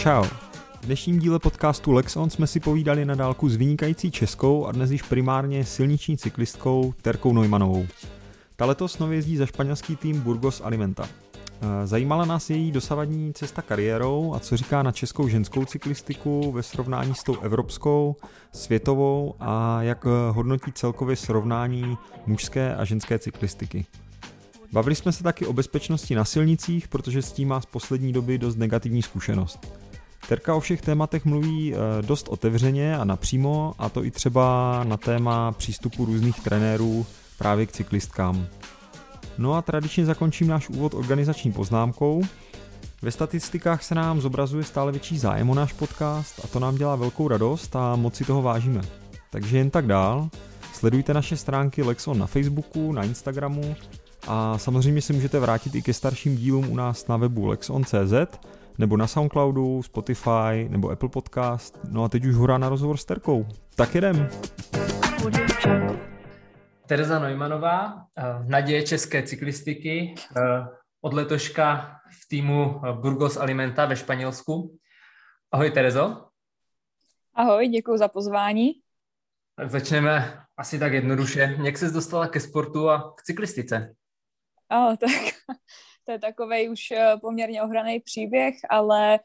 Čau. V dnešním díle podcastu Lexon jsme si povídali na dálku s vynikající českou a dnes již primárně silniční cyklistkou Terkou Neumanovou. Ta letos nově jezdí za španělský tým Burgos Alimenta. Eh, zajímala nás její dosavadní cesta kariérou a co říká na českou ženskou cyklistiku ve srovnání s tou evropskou, světovou a jak hodnotí celkově srovnání mužské a ženské cyklistiky. Bavili jsme se taky o bezpečnosti na silnicích, protože s tím má z poslední doby dost negativní zkušenost. Terka o všech tématech mluví eh, dost otevřeně a napřímo, a to i třeba na téma přístupu různých trenérů právě k cyklistkám. No a tradičně zakončím náš úvod organizační poznámkou. Ve statistikách se nám zobrazuje stále větší zájem o náš podcast a to nám dělá velkou radost a moc si toho vážíme. Takže jen tak dál. Sledujte naše stránky Lexon na Facebooku, na Instagramu a samozřejmě se můžete vrátit i ke starším dílům u nás na webu lexon.cz nebo na Soundcloudu, Spotify nebo Apple Podcast. No a teď už hurá na rozhovor s Terkou. Tak jedem! Tereza Neumannová, eh, naděje české cyklistiky, eh, od letoška v týmu eh, Burgos Alimenta ve Španělsku. Ahoj Terezo. Ahoj, děkuji za pozvání. Tak začneme asi tak jednoduše. Jak jsi dostala ke sportu a k cyklistice? Oh, tak to je takový už poměrně ohraný příběh, ale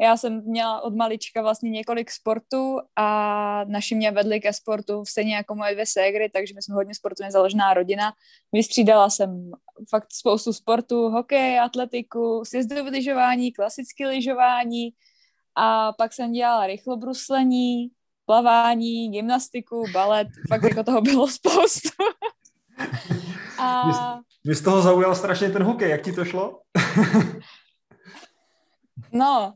já jsem měla od malička vlastně několik sportů a naši mě vedli ke sportu stejně jako moje dvě ségry, takže my jsme hodně sportovně založená rodina. Vystřídala jsem fakt spoustu sportů, hokej, atletiku, sjezdové lyžování, klasické lyžování a pak jsem dělala rychlobruslení, plavání, gymnastiku, balet, fakt jako toho bylo spoustu. a... Mě z toho zaujal strašně ten hokej, jak ti to šlo? No,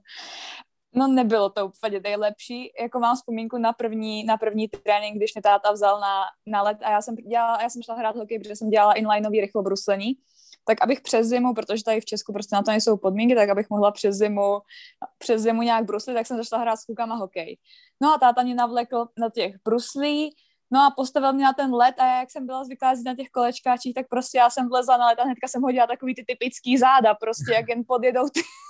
no nebylo to úplně nejlepší. Jako mám vzpomínku na první, na první trénink, když mě táta vzal na, na let a já jsem, dělala, já jsem šla hrát hokej, protože jsem dělala inlineový rychlobruslení. Tak abych přes zimu, protože tady v Česku prostě na to nejsou podmínky, tak abych mohla přes zimu, přes zimu nějak bruslit, tak jsem začala hrát s klukama hokej. No a táta mě navlekl na těch bruslí, No a postavil mě na ten let a já, jak jsem byla zvyklá na těch kolečkáčích, tak prostě já jsem vlezla na let a hnedka jsem hodila takový ty typický záda, prostě jak jen podjedou ty,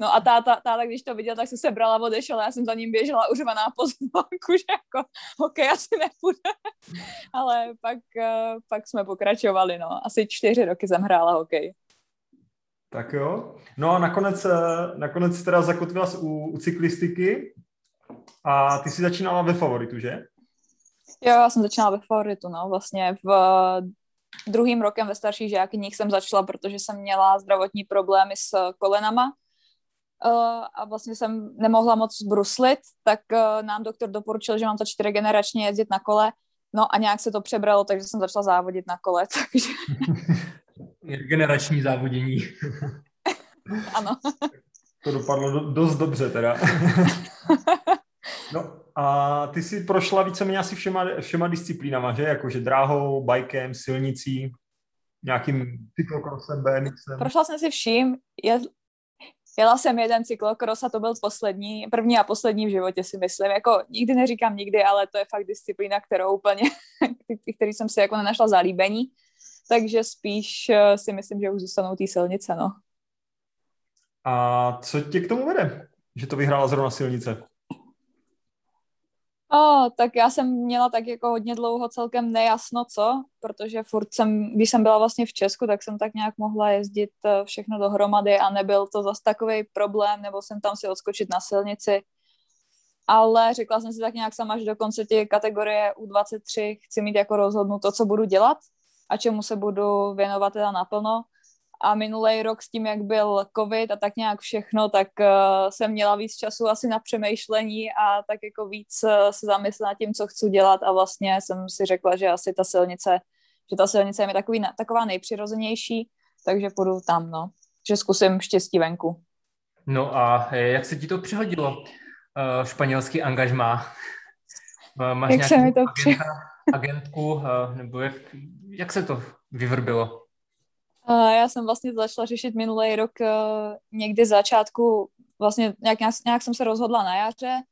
No a táta, táta, když to viděl, tak se sebrala a odešel. Já jsem za ním běžela uřvaná po zbanku, že jako hokej asi nepůjde. Ale pak, eh, pak jsme pokračovali, no. Asi čtyři roky jsem hrála hokej. Tak jo. No a nakonec, eh, nakonec teda zakotvila u, u cyklistiky a ty jsi začínala ve favoritu, že? Jo, já jsem začínala ve favoritu, no. Vlastně v druhým rokem ve starších žákyních jsem začala, protože jsem měla zdravotní problémy s kolenama uh, a vlastně jsem nemohla moc bruslit, tak uh, nám doktor doporučil, že mám za čtyři generačně jezdit na kole, no a nějak se to přebralo, takže jsem začala závodit na kole, takže... Generační závodění. ano. To dopadlo do, dost dobře teda. no a ty jsi prošla víceméně asi všema, všema disciplínama, že? Jakože dráhou, bajkem, silnicí, nějakým cyklokrosem, BMXem. Prošla jsem si vším. Je, jela jsem jeden cyklokros a to byl poslední, první a poslední v životě si myslím. Jako nikdy neříkám nikdy, ale to je fakt disciplína, kterou úplně, který jsem si jako nenašla zalíbení. Takže spíš eh, si myslím, že už zůstanou té silnice, no. A co tě k tomu vede, že to vyhrála zrovna silnice? Oh, tak já jsem měla tak jako hodně dlouho celkem nejasno co, protože furt jsem, když jsem byla vlastně v Česku, tak jsem tak nějak mohla jezdit eh, všechno dohromady a nebyl to zase takový problém, nebo jsem tam si odskočit na silnici. Ale řekla jsem si tak nějak sama, že do konce těch kategorie U23 chci mít jako rozhodnuto, co budu dělat a čemu se budu věnovat teda naplno a minulý rok s tím, jak byl covid a tak nějak všechno, tak uh, jsem měla víc času asi na přemýšlení a tak jako víc uh, se zamyslet nad tím, co chci dělat a vlastně jsem si řekla, že asi ta silnice, že ta silnice je mi takový, taková nejpřirozenější, takže půjdu tam, no. Že zkusím štěstí venku. No a eh, jak se ti to přihodilo, uh, španělský angažmá? Máš jak se mi to agenta, agentku, uh, nebo jak, jak se to vyvrbilo? Já jsem vlastně začala řešit minulý rok uh, někdy začátku, vlastně nějak, nějak jsem se rozhodla na jaře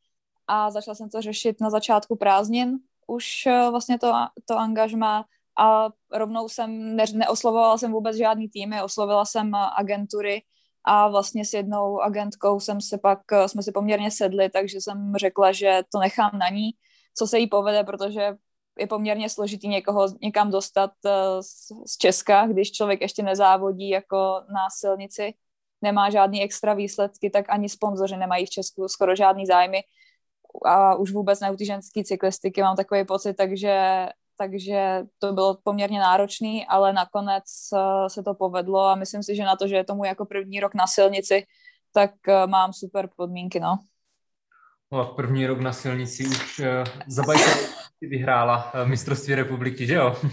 a začala jsem to řešit na začátku prázdnin, už uh, vlastně to, to angažma. A rovnou jsem, ne, neoslovovala jsem vůbec žádný týmy, oslovila jsem agentury a vlastně s jednou agentkou jsem se pak, jsme si poměrně sedli, takže jsem řekla, že to nechám na ní, co se jí povede, protože je poměrně složitý někoho někam dostat z, z Česka, když člověk ještě nezávodí jako na silnici, nemá žádný extra výsledky, tak ani sponzoři nemají v Česku skoro žádný zájmy a už vůbec na ty ženské cyklistiky mám takový pocit, takže, takže to bylo poměrně náročný, ale nakonec uh, se to povedlo a myslím si, že na to, že je tomu jako první rok na silnici, tak uh, mám super podmínky, no. No a první rok na silnici už uh, za vyhrála uh, mistrovství republiky, že jo?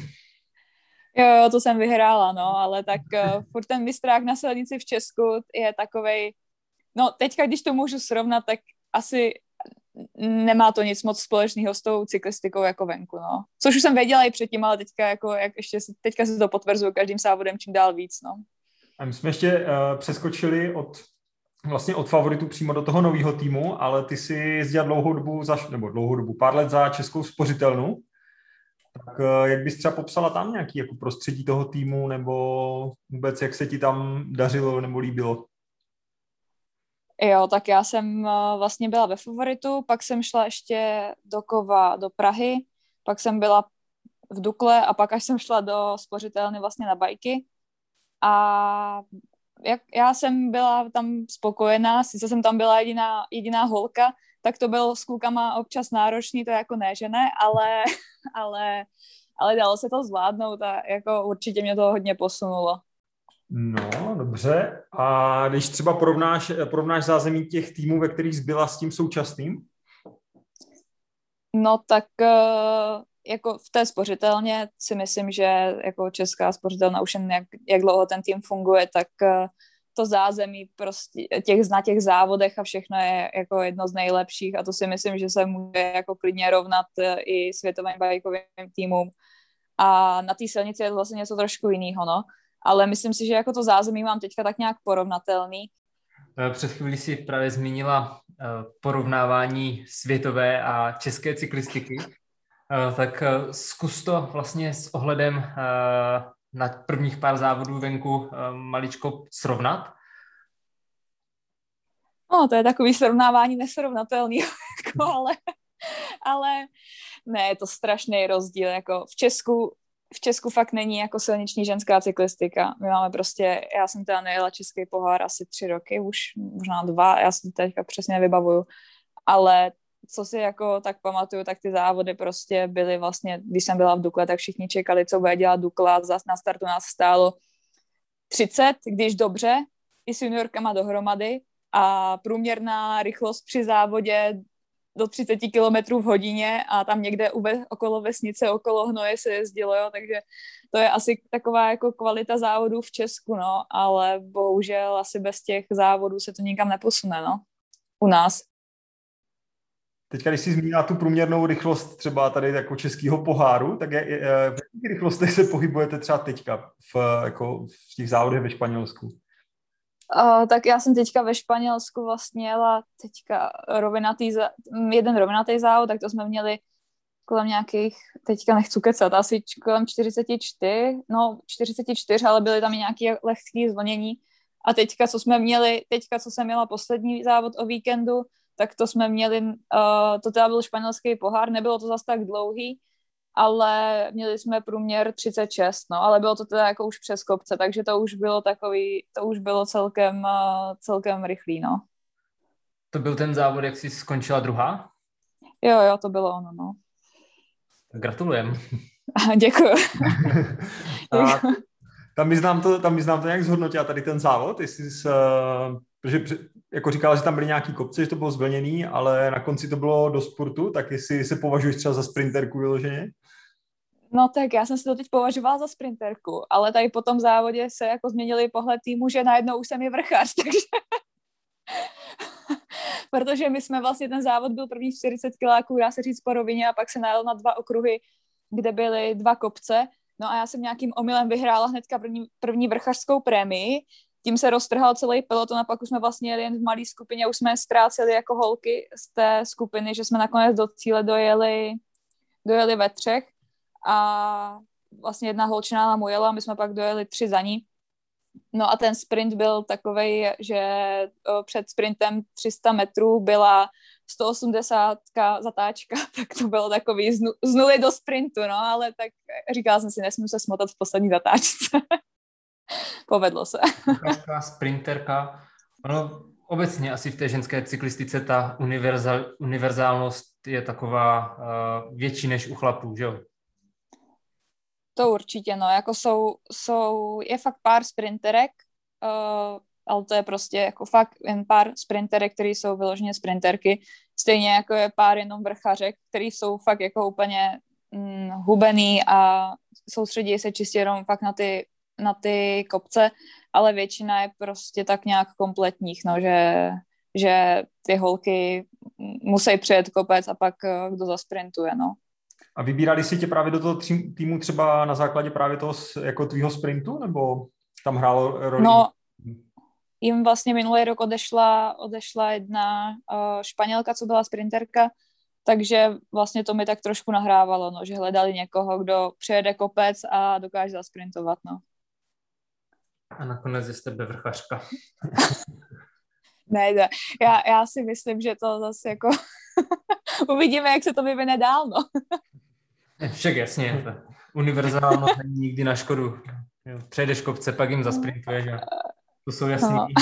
Jo, jo, to jsem vyhrála, no, ale tak uh, furt ten mistrák na silnici v Česku je takovej, no teďka, když to můžu srovnat, tak asi nemá to nic moc společného s tou cyklistikou jako venku, no. Což už jsem věděla i předtím, ale teďka, jako, jak ještě, teďka se to potvrzuje každým závodem čím dál víc, no. A my jsme ještě uh, přeskočili od vlastně od favoritu přímo do toho nového týmu, ale ty si jezdila dlouhou dobu, za, nebo dlouhou dobu, pár let za českou spořitelnu. Tak uh, jak bys třeba popsala tam nějaký jako prostředí toho týmu, nebo vůbec jak se ti tam dařilo nebo líbilo? Jo, tak já jsem eh, vlastně byla ve favoritu, pak jsem šla ještě do Kova do Prahy, pak jsem byla v Dukle a pak až jsem šla do spořitelny vlastně na bajky. A jak, já jsem byla tam spokojená, sice jsem tam byla jediná, jediná holka, tak to bylo s klukama občas náročný, to je jako ne, že ne, ale, ale, ale dalo se to zvládnout a jako určitě mě to hodně posunulo. No, dobře. A když třeba porovnáš, porovnáš zázemí těch týmů, ve kterých zbyla s tím současným? No tak eh, jako v té spořitelně si myslím, že jako česká spořitelna už jen jak, jak dlouho ten tým funguje, tak eh, to zázemí prostě těch, na těch závodech a všechno je jako jedno z nejlepších a to si myslím, že se může jako klidně rovnat eh, i světovým bajkovým týmům. A na té silnici je to vlastně něco trošku jiného, no ale myslím si, že jako to zázemí mám teďka tak nějak porovnatelný. Eh, před chvílí si právě zmínila porovnávání světové a české cyklistiky, tak zkus to vlastně s ohledem na prvních pár závodů venku maličko srovnat. No, to je takový srovnávání nesrovnatelný, jako, ale, ale ne, je to strašný rozdíl. Jako v Česku v Česku fakt není jako silniční ženská cyklistika. My máme prostě, já jsem teda nejela český pohár asi tři roky, už možná dva, já si to teďka přesně vybavuju, ale co si jako tak pamatuju, tak ty závody prostě byly vlastně, když jsem byla v Dukle, tak všichni čekali, co bude dělat Dukla, zas na startu nás stálo 30, když dobře, i s juniorkama dohromady. A průměrná rychlost při závodě do 30 km v hodině a tam někde ube, okolo vesnice, okolo hnoje se jezdilo, jo, takže to je asi taková jako kvalita závodů v Česku, no, ale bohužel asi bez těch závodů se to nikam neposune, no, u nás. Teďka, když jsi zmínila tu průměrnou rychlost třeba tady jako českého poháru, tak je, je, v jakých rychlostech se pohybujete třeba teďka v, jako v těch závodech ve Španělsku? Uh, tak já jsem teďka ve Španělsku vlastně jela teďka rovinatý, jeden rovinatý závod, tak to jsme měli kolem nějakých, teďka nechci kecat, asi kolem 44, no 44, ale byly tam i nějaké lehké zvlnění. A teďka, co jsme měli, teďka, co jsem měla poslední závod o víkendu, tak to jsme měli, uh, to teda byl španělský pohár, nebylo to zase tak dlouhý, ale měli jsme průměr 36, no, ale bylo to teda jako už přes kopce, takže to už bylo takový, to už bylo celkem, uh, celkem rychlý, no. To byl ten závod, jak jsi skončila druhá? Jo, jo, to bylo ono, no. Gratulujem. Děkuju. A tam by znám to, tam by znám to nějak zhodnotila tady ten závod, jestli jsi, uh, protože jako říkala, že tam byly nějaký kopce, že to bylo zvlněný, ale na konci to bylo do sportu, tak jestli se považuješ třeba za sprinterku vyloženě? No tak já jsem si to teď považovala za sprinterku, ale tady po tom závodě se jako změnili pohled týmu, že najednou už jsem je vrchář, takže... Protože my jsme vlastně, ten závod byl první 40 kiláků, dá se říct po rovině, a pak se najel na dva okruhy, kde byly dva kopce. No a já jsem nějakým omylem vyhrála hnedka první, první vrchařskou prémii, tím se roztrhal celý peloton a pak už jsme vlastně jeli jen v malé skupině, už jsme ztráceli jako holky z té skupiny, že jsme nakonec do cíle dojeli, dojeli ve třech a vlastně jedna holčina nám ujela, my jsme pak dojeli tři za ní No a ten sprint byl takový, že před sprintem 300 metrů byla 180 zatáčka, tak to bylo takový z, z nuly do sprintu, no, ale tak říkala jsem si, nesmím se smotat v poslední zatáčce. Povedlo se. Sprinterka. Ono obecně asi v té ženské cyklistice ta univerzál, univerzálnost je taková uh, větší než u chlapů, že jo? To určitě, no, jako jsou, jsou je fakt pár sprinterek, uh, ale to je prostě jako fakt jen pár sprinterek, které jsou vyloženě sprinterky, stejně jako je pár jenom vrchařek, který jsou fakt jako úplně mm, hubený a soustředí se čistě jenom fakt na ty, na ty kopce, ale většina je prostě tak nějak kompletních, no, že, že ty holky musí přijet kopec a pak eh, kdo zasprintuje, no. A vybírali si tě právě do toho týmu třeba na základě právě toho jako tvýho sprintu, nebo tam hrálo roli? No, jim vlastně minulý rok odešla, odešla jedna uh, španělka, co byla sprinterka, takže vlastně to mi tak trošku nahrávalo, no, že hledali někoho, kdo přejede kopec a dokáže zasprintovat, no. A nakonec je z tebe vrchařka. ne, ne, já, já si myslím, že to zase jako uvidíme, jak se to vyvine dál, no. Však jasně, univerzálnost není nikdy na škodu. Přejdeš kopce, pak jim zasprintuješ a to jsou jasný. No.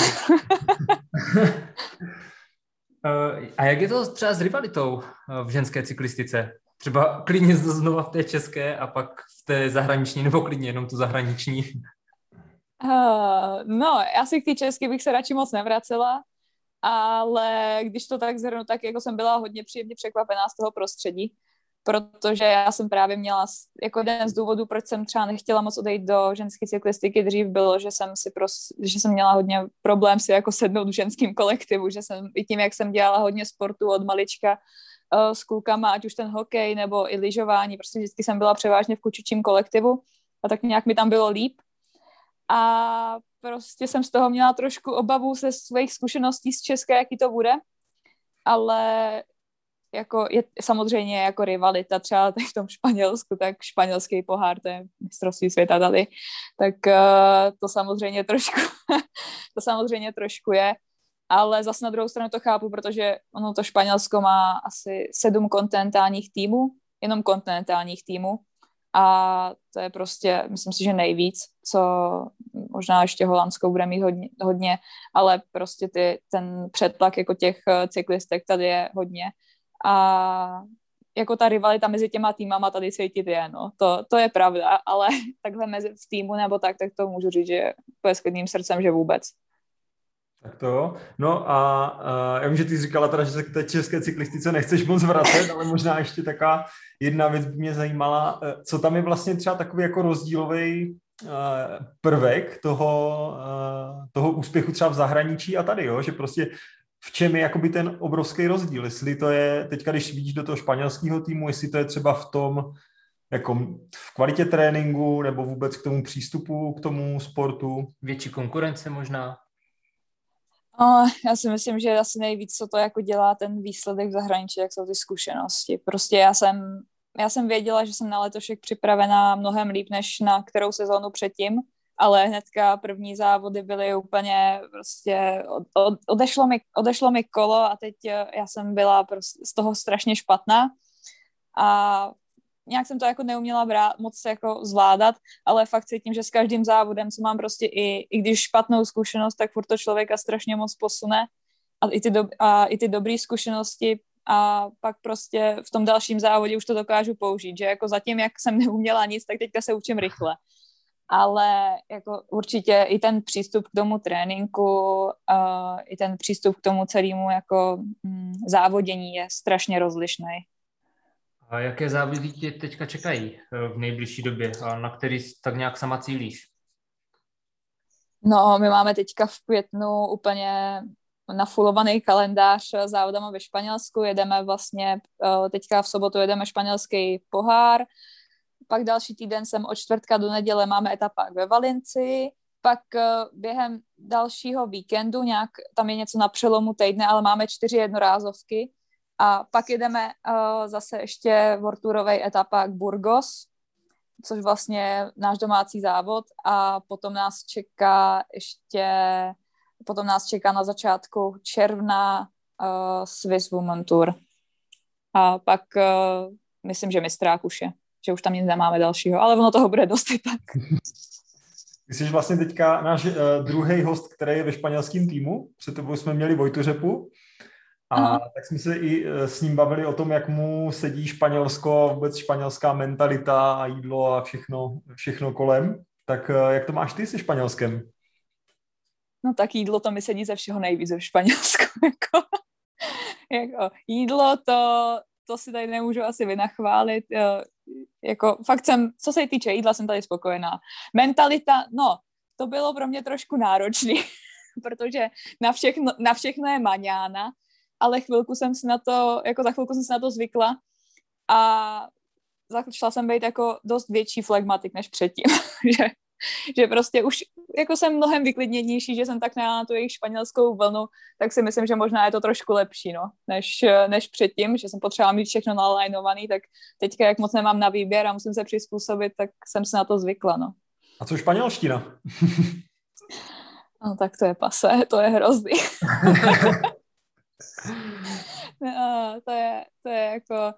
Eh, a jak je to třeba s rivalitou eh, v ženské cyklistice? Třeba klidně znova v té české a pak v té zahraniční, nebo klidně jenom tu zahraniční? Uh, no, asi k té české bych se radši moc nevracela, ale když to tak zhrnu, tak jako jsem byla hodně příjemně překvapená z toho prostředí protože já jsem právě měla, jako jeden z důvodů, proč jsem třeba nechtěla moc odejít do ženské cyklistiky dřív, bylo, že jsem si pros, že jsem měla hodně problém si jako sednout v ženském kolektivu, že jsem i tím, jak jsem dělala hodně sportu od malička uh, s klukama, ať už ten hokej nebo i lyžování, prostě vždycky jsem byla převážně v kučičím kolektivu a tak nějak mi tam bylo líp. A prostě jsem z toho měla trošku obavu ze svých zkušeností z České, jaký to bude, ale jako je samozřejmě jako rivalita třeba tady v tom Španělsku, tak španělský pohár, to je mistrovství světa tady, tak uh, to samozřejmě trošku, to samozřejmě trošku je, ale zase na druhou stranu to chápu, protože ono to Španělsko má asi sedm kontinentálních týmů, jenom kontinentálních týmů a to je prostě, myslím si, že nejvíc, co možná ještě Holandsko bude mít hodně, hodně ale prostě ty, ten přetlak jako těch eh, cyklistek tady je hodně a jako ta rivalita mezi těma týmama tady cítit je, no. To, to je pravda, ale takhle mezi v týmu nebo tak, tak to můžu říct, že je s klidným srdcem, že vůbec. Tak to No a uh, já vím, že ty jsi říkala teda, že se k té české cyklistice nechceš moc vracet, ale možná ještě taká jedna věc by mě zajímala, uh, co tam je vlastně třeba takový jako rozdílový uh, prvek toho, toho úspěchu třeba v zahraničí a tady, jo? že prostě v čem je jakoby ten obrovský rozdíl, jestli to je, teďka když vidíš do toho španělského týmu, jestli to je třeba v tom, jako v kvalitě tréninku nebo vůbec k tomu přístupu, k tomu sportu? Větší konkurence možná? O, já si myslím, že asi nejvíc, co to jako dělá ten výsledek v zahraničí, jak jsou ty zkušenosti. Prostě já jsem, já jsem věděla, že jsem na letošek připravená mnohem líp, než na kterou sezónu předtím ale hnedka první závody byly úplně prostě, od, od, odešlo, mi, odešlo mi kolo a teď eh, já jsem byla prostě z toho strašně špatná a nějak jsem to jako neuměla brát, moc jako zvládat, ale fakt cítím, že s každým závodem, co mám prostě i, i když špatnou zkušenost, tak furt to člověka strašně moc posune a i ty, do, a i ty dobré zkušenosti a pak prostě v tom dalším závodě už to dokážu použít, že jako zatím, jak jsem neuměla nic, tak teďka se učím rychle ale jako určitě i ten přístup k tomu tréninku, uh, i ten přístup k tomu celému jako mm, závodění je strašně rozlišný. A jaké závody tě teďka čekají eh, v nejbližší době a na který tak nějak sama cílíš? No, my máme teďka v květnu úplně nafulovaný kalendář závodama ve Španělsku. Jedeme vlastně, eh, teďka v sobotu jedeme španělský pohár, pak další týden jsem od čtvrtka do neděle máme etapa ve Valenci, pak uh, během dalšího víkendu, nějak tam je něco na přelomu týdne, ale máme čtyři jednorázovky a pak jedeme uh, zase ještě Vorturovej etapa k Burgos což vlastně náš domácí závod a potom nás čeká ještě, potom nás čeká na začátku června uh, Swiss Women Tour. A pak uh, myslím, že mistrák už je, že už tam nic nemáme dalšího, ale ono toho bude dost i tak. Ty jsi vlastně teďka náš uh, druhý host, který je ve španělském týmu. Před tebou jsme měli Vojtu Řepu. A Aha. tak jsme se i eh, s ním bavili o tom, jak mu sedí Španělsko, vůbec španělská mentalita a jídlo a všechno, všechno kolem. Tak eh, jak to máš ty se Španělskem? No tak jídlo to mi sedí ze všeho nejvíc v Španělsku. Jako, jako jídlo to, to si tady nemůžu asi vynachválit. Jako fakt jsem, co se týče jídla, jsem tady spokojená. Mentalita, no, to bylo pro mě trošku náročný, protože na všechno, na všechno je maňána, ale chvilku jsem si na to, jako za chvilku jsem si na to zvykla a začala jsem být jako dost větší flegmatik než předtím, že, že prostě už jako jsem mnohem vyklidněnější, že jsem tak na tu jejich španělskou vlnu, tak si myslím, že možná je to trošku lepší, no, než, než předtím, že jsem potřebovala mít všechno nalajnovaný, tak teďka, jak moc nemám na výběr a musím se přizpůsobit, tak jsem si na to zvykla, no. A co španělština? no tak to je pase, to je hrozný. no, to je, to je jako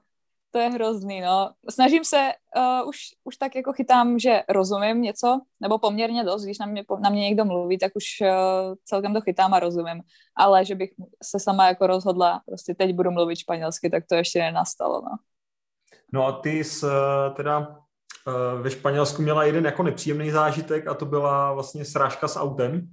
to je hrozný, no. Snažím se, uh, už, už tak jako chytám, že rozumím něco, nebo poměrně dost, když na mě, na mě někdo mluví, tak už uh, celkem to chytám a rozumím, ale že bych se sama jako rozhodla, prostě teď budu mluvit španělsky, tak to ještě nenastalo, no. No a ty jsi eh, teda ve Španělsku měla jeden jako nepříjemný zážitek a to byla vlastně srážka s autem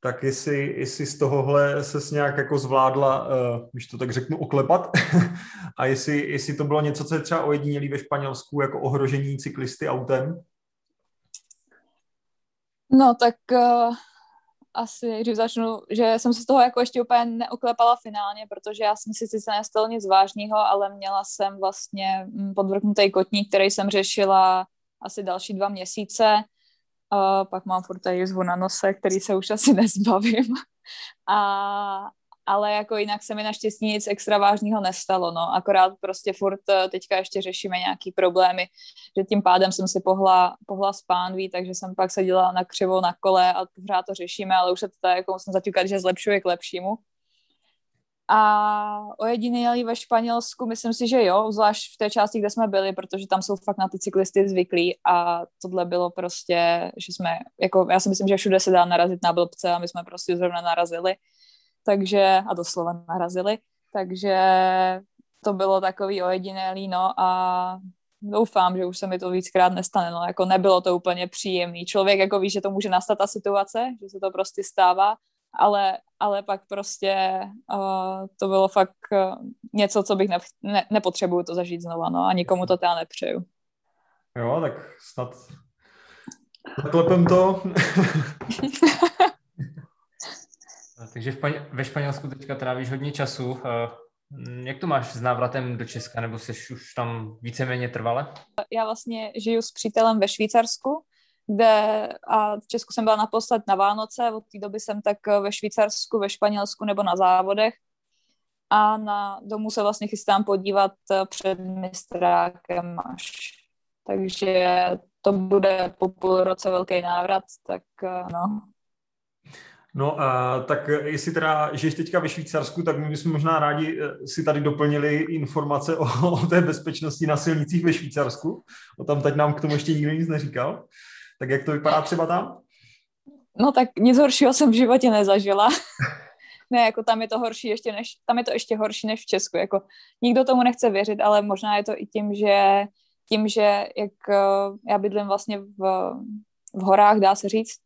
tak jestli, jestli z tohohle se nějak jako zvládla, uh, když to tak řeknu, oklepat a jestli, jestli to bylo něco, co je třeba ojedinělý ve Španělsku jako ohrožení cyklisty autem? No tak uh, asi, když začnu, že jsem se z toho jako ještě úplně neoklepala finálně, protože já jsem si sice nestalo nic vážného, ale měla jsem vlastně mm, podvrknutý kotník, který jsem řešila asi další dva měsíce a pak mám furt tady jizvu na nose, který se už asi nezbavím. A, ale jako jinak se mi naštěstí nic extra vážného nestalo, no. Akorát prostě furt eh, teďka ještě řešíme nějaký problémy, že tím pádem jsem si pohla, pohla z pánví, takže jsem pak seděla na křivo na kole a pořád to řešíme, ale už se to tak jako musím zaťukat, že zlepšuje k lepšímu. A ojedinělý ve Španělsku, myslím si, že jo, zvlášť v té části, kde jsme byli, protože tam jsou fakt na ty cyklisty zvyklí a tohle bylo prostě, že jsme, jako já si myslím, že všude se dá narazit na blbce a my jsme prostě zrovna narazili, takže, a doslova narazili, takže to bylo takový ojedinělý, no a doufám, že už se mi to víckrát nestane, no jako nebylo to úplně příjemný. Člověk jako ví, že to může nastat ta situace, že se to prostě stává, ale, ale pak prostě uh, to bylo fakt uh, něco, co bych ne, ne, nepotřebuju to zažít znova, no a nikomu to teda nepřeju. Jo, tak snad zaklepem to. Takže v Paň- ve Španělsku teďka trávíš hodně času. Uh, jak to máš s návratem do Česka, nebo jsi už tam víceméně trvale? Já vlastně žiju s přítelem ve Švýcarsku, kde a v Česku jsem byla naposled na Vánoce, od té doby jsem tak ve Švýcarsku, ve Španělsku nebo na závodech a na domu se vlastně chystám podívat před mistrákem až. Takže to bude po půl roce velký návrat, tak no. No, uh, tak jestli teda žiješ teďka ve Švýcarsku, tak my bychom možná rádi eh, si tady doplnili informace o, o té bezpečnosti na silnicích ve Švýcarsku. O tam teď nám k tomu ještě nikdo nic neříkal. Tak jak to vypadá třeba tam? No tak nic horšího jsem v životě nezažila. ne, jako tam je to horší ještě než, tam je to ještě horší než v Česku, jako nikdo tomu nechce věřit, ale možná je to i tím, že tím, že jak eh, já bydlím vlastně v, v horách, dá se říct,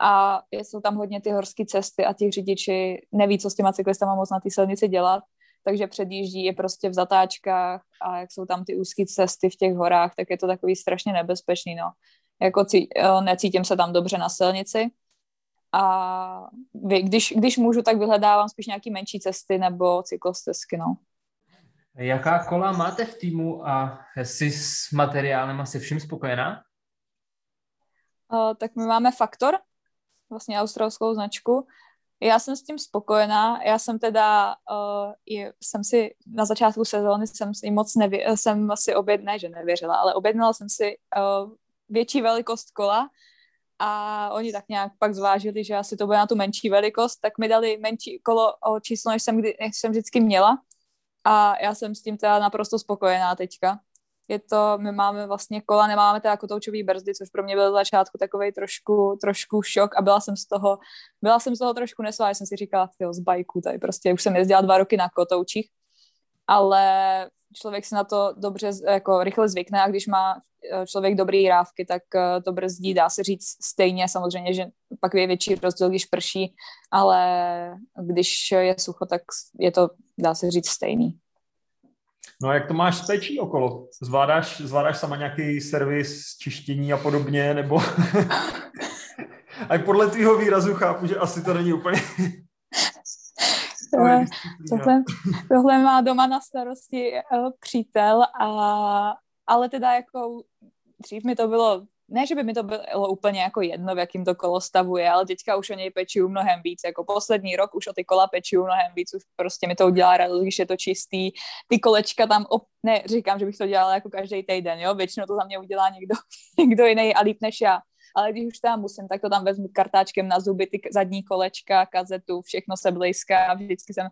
a jsou tam hodně ty horské cesty a ti řidiči neví, co s těma cyklistama moc na té silnici dělat, takže předjíždí je prostě v zatáčkách a jak jsou tam ty úzké cesty v těch horách, tak je to takový strašně nebezpečný, no jako cí, eh, necítím se tam dobře na silnici. A když, když můžu, tak vyhledávám spíš nějaký menší cesty nebo cyklostezky, no. Jaká kola máte v týmu a jsi s materiálem asi vším spokojená? Uh, tak my máme Faktor, vlastně australskou značku Já jsem s tím spokojená. Já jsem teda, uh, jsem si na začátku sezóny jsem si moc nevě, jsem si oběd, ne, že nevěřila, ale objednala jsem si uh, větší velikost kola a oni tak nějak pak zvážili, že asi to bude na tu menší velikost, tak mi dali menší kolo o číslo, než jsem, kdy, než jsem vždycky měla. A já jsem s tím teda naprosto spokojená teďka. Je to, my máme vlastně kola, nemáme teda kotoučový brzdy, což pro mě byl začátku takový trošku, trošku šok a byla jsem z toho, byla jsem z toho trošku nesvá, jsem si říkala, jo, z bajku, tady prostě. Už jsem jezdila dva roky na kotoučích, ale člověk se na to dobře, jako rychle zvykne a když má eh, člověk dobrý rávky, tak eh, to brzdí, dá se říct stejně, samozřejmě, že pak je větší rozdíl, když prší, ale když je sucho, tak je to, dá se říct, stejný. No a jak to máš s péčí okolo? Zvládáš, zvládáš sama nějaký servis, čištění a podobně, nebo... a podle tvýho výrazu chápu, že asi to není úplně... tohle, tohle, tohle má doma na starosti uh, přítel, a, ale teda jako dřív mi to bylo ne, že by mi to bylo úplně jako jedno, v jakým to kolo stavuje, ale teďka už o něj pečuju mnohem víc. Jako poslední rok už o ty kola pečuju mnohem víc, už prostě mi to udělá radost, když je to čistý. Ty kolečka tam, op... ne, říkám, že bych to dělala jako každý týden, jo, většinou to za mě udělá někdo, někdo jiný a líp než já. Ale když už tam musím, tak to tam vezmu kartáčkem na zuby, ty zadní kolečka, kazetu, všechno se blízká. Vždycky jsem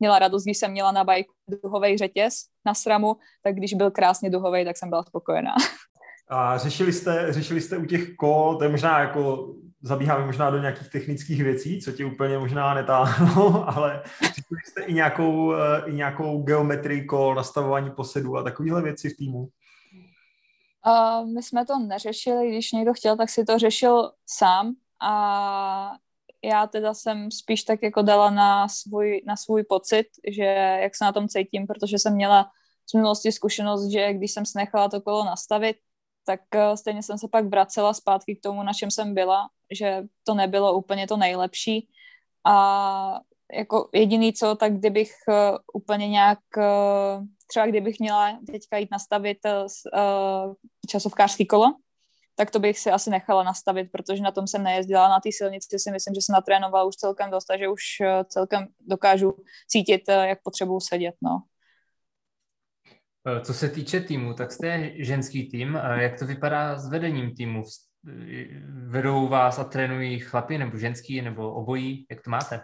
měla radost, když jsem měla na bajku duhový řetěz na sramu, tak když byl krásně duhový, tak jsem byla spokojená. A řešili jste, řešili jste u těch kol, to je možná jako, zabíháme možná do nějakých technických věcí, co ti úplně možná netáhlo, ale řešili jste i nějakou, eh, i nějakou geometrii kol, nastavování posedu a takovéhle věci v týmu? Uh, my jsme to neřešili, když někdo chtěl, tak si to řešil sám a já teda jsem spíš tak jako dala na svůj, na svůj pocit, že jak se na tom cítím, protože jsem měla z minulosti zkušenost, že když jsem se nechala to kolo nastavit, tak eh, stejně jsem se pak vracela zpátky k tomu, na čem jsem byla, že to nebylo úplně to nejlepší. A jako jediný co, tak kdybych eh, úplně nějak, eh, třeba kdybych měla teďka jít nastavit časovkářský kolo, tak to bych si asi nechala nastavit, protože na tom jsem nejezdila. Na té silnici si myslím, že jsem natrénovala už celkem dost a že už celkem dokážu cítit, jak potřebuji sedět. No. Eh, co se týče týmu, tak jste ženský tým. Jak to vypadá s vedením týmu? Vedou vás a trénují chlapi nebo ženský nebo obojí? Jak to máte?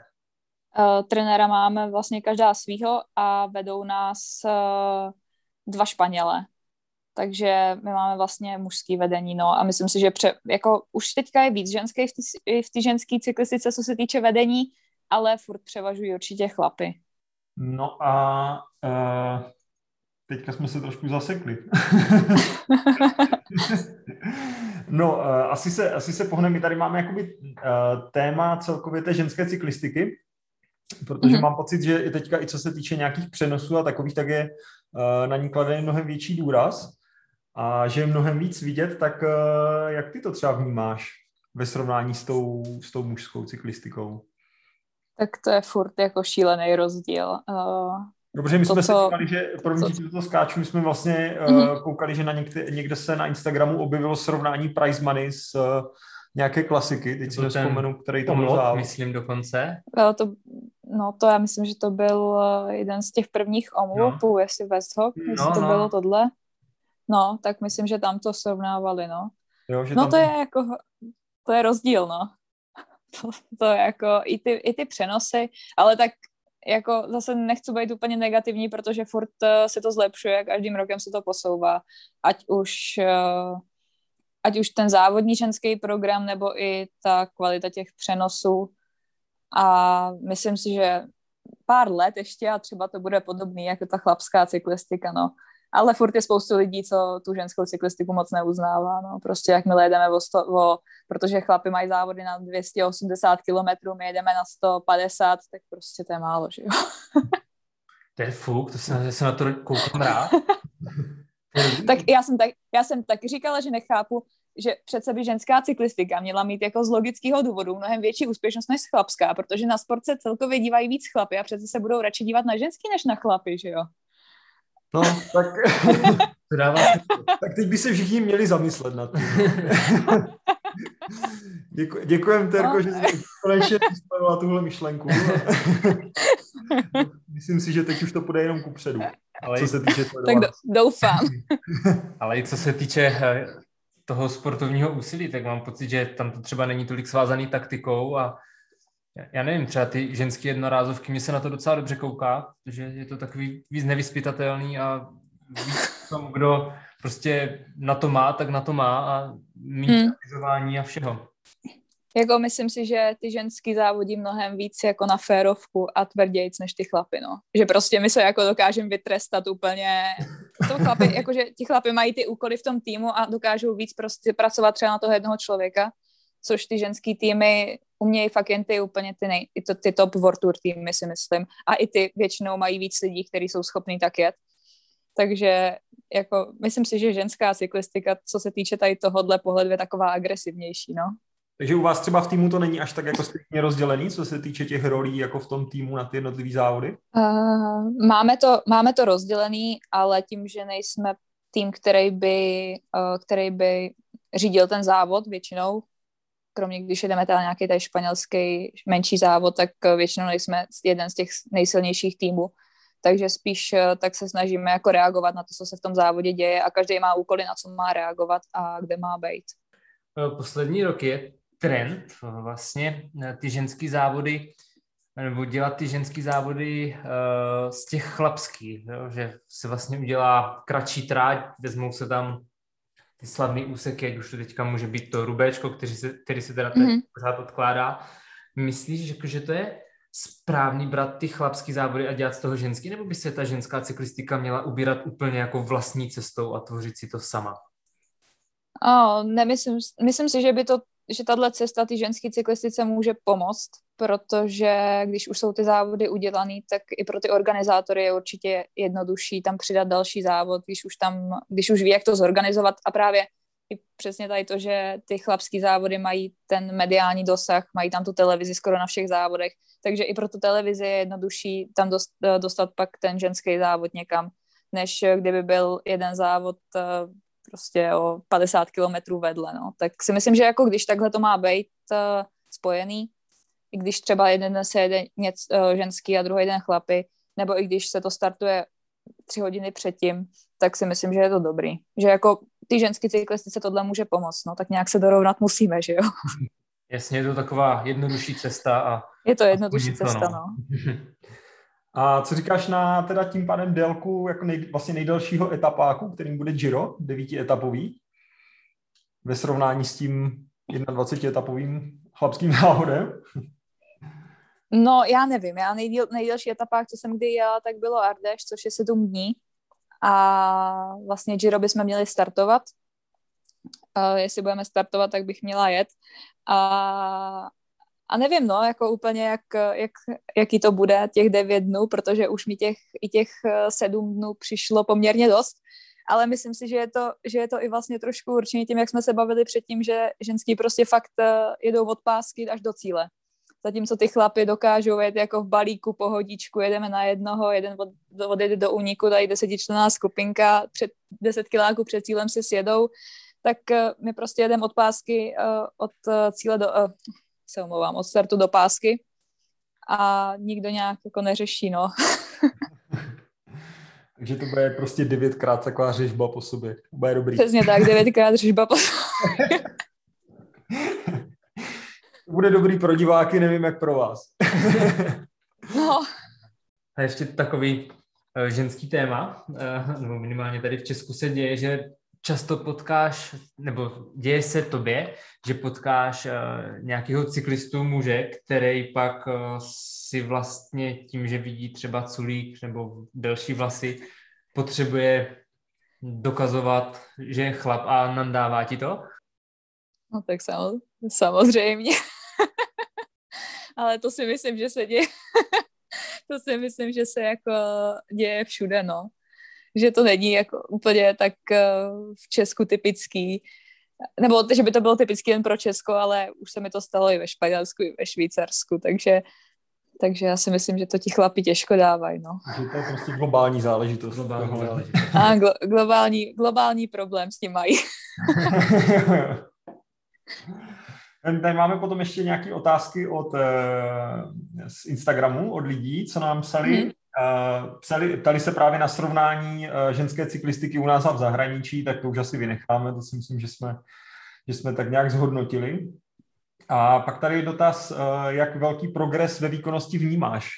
Uh, trenéra máme vlastně každá svýho a vedou nás uh, dva Španělé. Takže my máme vlastně mužský vedení, no a myslím si, že pře, jako už teďka je víc ženské v té ženské cyklistice, co se týče vedení, ale furt převažují určitě chlapy. No a uh, teďka jsme se trošku zasekli. no, uh, asi se, asi se pohneme. My tady máme jakoby uh, téma celkově té ženské cyklistiky, protože mm-hmm. mám pocit, že teďka i co se týče nějakých přenosů a takových, tak je uh, na ní kladený mnohem větší důraz a že je mnohem víc vidět, tak uh, jak ty to třeba vnímáš ve srovnání s tou, s tou mužskou cyklistikou? Tak to je furt jako šílený rozdíl. Uh, Dobře, my to, jsme co, se koukali, že, promiň, to, to skáču, my jsme vlastně mm-hmm. uh, koukali, že na někde, někde se na Instagramu objevilo srovnání prize money s uh, nějaké klasiky, teď si nespomenu, který to byl myslím dokonce. No to, no to já myslím, že to byl uh, jeden z těch prvních omlupů, no. jestli Westhop, no, jestli to no. bylo tohle. No, tak myslím, že tam to srovnávali, no. Jo, že no tam... to je jako, to je rozdíl, no. To, to je jako i ty, i ty přenosy, ale tak jako zase nechci být úplně negativní, protože furt uh, se to zlepšuje, každým rokem se to posouvá, ať už uh, ať už ten závodní ženský program, nebo i ta kvalita těch přenosů. A myslím si, že pár let ještě a třeba to bude podobný jako ta chlapská cyklistika, no ale furt je spoustu lidí, co tu ženskou cyklistiku moc neuznává, no, prostě jakmile jedeme o, sto, o protože chlapi mají závody na 280 km, my jedeme na 150, tak prostě to je málo, že jo. to je fuk, to jsem, jsem na to koukám rád. tak já jsem, tak já jsem taky říkala, že nechápu, že přece by ženská cyklistika měla mít jako z logického důvodu mnohem větší úspěšnost než chlapská, protože na sport se celkově dívají víc chlapy a přece se budou radši dívat na ženský než na chlapy, že jo? No, tak, to dává tak teď by se všichni měli zamyslet na to. Děku, děkujem, Terko, no. že jsi konečně spojila tuhle myšlenku. Myslím si, že teď už to půjde jenom ku předu. Ale co se týče Tak doufám. Ale i co se týče eh, toho sportovního úsilí, tak mám pocit, že tam to třeba není tolik svázaný taktikou a já nevím, třeba ty ženské jednorázovky, mě se na to docela dobře kouká, že je to takový víc nevyspytatelný a víc tomu, kdo prostě na to má, tak na to má a mít hmm. a všeho. Jako myslím si, že ty ženský závodí mnohem víc jako na férovku a tvrdějc než ty chlapy, no. Že prostě my se jako dokážeme vytrestat úplně. To chlapy, jakože ti chlapy mají ty úkoly v tom týmu a dokážou víc prostě pracovat třeba na toho jednoho člověka, což ty ženský týmy umějí fakt jen ty úplně ty, nej, ty, ty top World Tour týmy, si myslím. A i ty většinou mají víc lidí, kteří jsou schopní tak jet. Takže jako, myslím si, že ženská cyklistika, co se týče tady tohohle pohledu, je taková agresivnější, no. Takže u vás třeba v týmu to není až tak jako striktně rozdělený, co se týče těch rolí jako v tom týmu na ty jednotlivé závody? Uh, máme, to, máme to rozdělený, ale tím, že nejsme tým, který by, uh, který by řídil ten závod většinou, kromě když jdeme teda nějaký tady španělský menší závod, tak většinou nejsme jeden z těch nejsilnějších týmů. Takže spíš tak se snažíme jako reagovat na to, co se v tom závodě děje a každý má úkoly, na co má reagovat a kde má být. Poslední rok je trend vlastně ty ženský závody nebo dělat ty ženský závody uh, z těch chlapských, jo? že se vlastně udělá kratší tráť, vezmou se tam ty slavné úseky, ať už to teďka může být to rubéčko, který se, který se teda mm-hmm. pořád odkládá. Myslíš, že, že to je správný brát ty chlapský závody a dělat z toho ženský, nebo by se ta ženská cyklistika měla ubírat úplně jako vlastní cestou a tvořit si to sama? Oh, nemyslím, myslím si, že by to že tahle cesta ty ženské cyklistice může pomoct, protože když už jsou ty závody udělané, tak i pro ty organizátory je určitě jednodušší tam přidat další závod, když už tam, když už ví, jak to zorganizovat. A právě i přesně tady to, že ty chlapské závody mají ten mediální dosah, mají tam tu televizi skoro na všech závodech, takže i pro tu televizi je jednodušší tam dostat pak ten ženský závod někam, než kdyby byl jeden závod eh, prostě o 50 kilometrů vedle, no. Tak si myslím, že jako když takhle to má být uh, spojený, i když třeba jeden se jede něc, uh, ženský a druhý den chlapy, nebo i když se to startuje tři hodiny předtím, tak si myslím, že je to dobrý. Že jako ty ženské cyklistice tohle může pomoct, no, tak nějak se dorovnat musíme, že jo. Jasně, je to taková jednodušší cesta. A, je to jednodušší cesta, no. no. A co říkáš na teda tím pádem délku jako nej, vlastně nejdelšího etapáku, kterým bude Giro, devítietapový, ve srovnání s tím 21 etapovým chlapským závodem? No, já nevím. Já nejdíl, nejdelší etapák, co jsem kdy jela, tak bylo Ardeš, což je sedm dní. A vlastně Giro bychom měli startovat. Uh, jestli budeme startovat, tak bych měla jet. A a nevím, no, jako úplně, jak, jak, jaký to bude těch devět dnů, protože už mi těch, i těch eh, sedm dnů přišlo poměrně dost, ale myslím si, že je to, že je to i vlastně trošku určeně tím, jak jsme se bavili předtím, že ženský prostě fakt eh, jedou od pásky až do cíle. Zatímco ty chlapy dokážou jet jako v balíku pohodičku, jedeme na jednoho, jeden od, odjede do úniku, tady desetičlená skupinka, před deset kiláků před cílem se sjedou, tak eh, my prostě jedeme od pásky od cíle do, se omlouvám, od startu do pásky a nikdo nějak jako neřeší, no. Takže to bude prostě devětkrát taková řežba po sobě. To bude dobrý. Přesně tak, devětkrát řežba po sobě. bude dobrý pro diváky, nevím jak pro vás. no. A ještě takový uh, ženský téma, uh, nebo minimálně tady v Česku se děje, že často potkáš, nebo děje se tobě, že potkáš uh, nějakého cyklistu muže, který pak uh, si vlastně tím, že vidí třeba culík nebo delší vlasy, potřebuje dokazovat, že je chlap a nandává ti to? No tak samozřejmě. Ale to si myslím, že se děje. to si myslím, že se jako děje všude, no že to není jako úplně tak eh, v Česku typický, nebo že by to bylo typické jen pro Česko, ale už se mi to stalo i ve Španělsku, i ve Švýcarsku, takže takže já si myslím, že to ti chlapi těžko dávají, no. Že to je prostě globální záležitost. Globální záležitost. A glo- globální, globální problém s tím mají. Tady máme potom ještě nějaké otázky od, z Instagramu, od lidí, co nám psali. Hmm. Psali, ptali se právě na srovnání ženské cyklistiky u nás a v zahraničí, tak to už asi vynecháme, to si myslím, že jsme, že jsme tak nějak zhodnotili. A pak tady je dotaz, jak velký progres ve výkonnosti vnímáš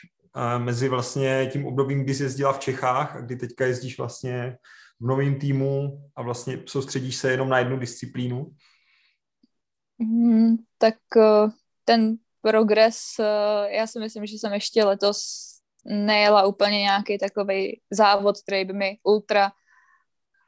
mezi vlastně tím obdobím, kdy jsi jezdila v Čechách a kdy teďka jezdíš vlastně v novém týmu a vlastně soustředíš se jenom na jednu disciplínu? Hmm, tak eh, ten progres, eh, já si myslím, že jsem ještě letos nejela úplně nějaký takový závod, který by mi ultra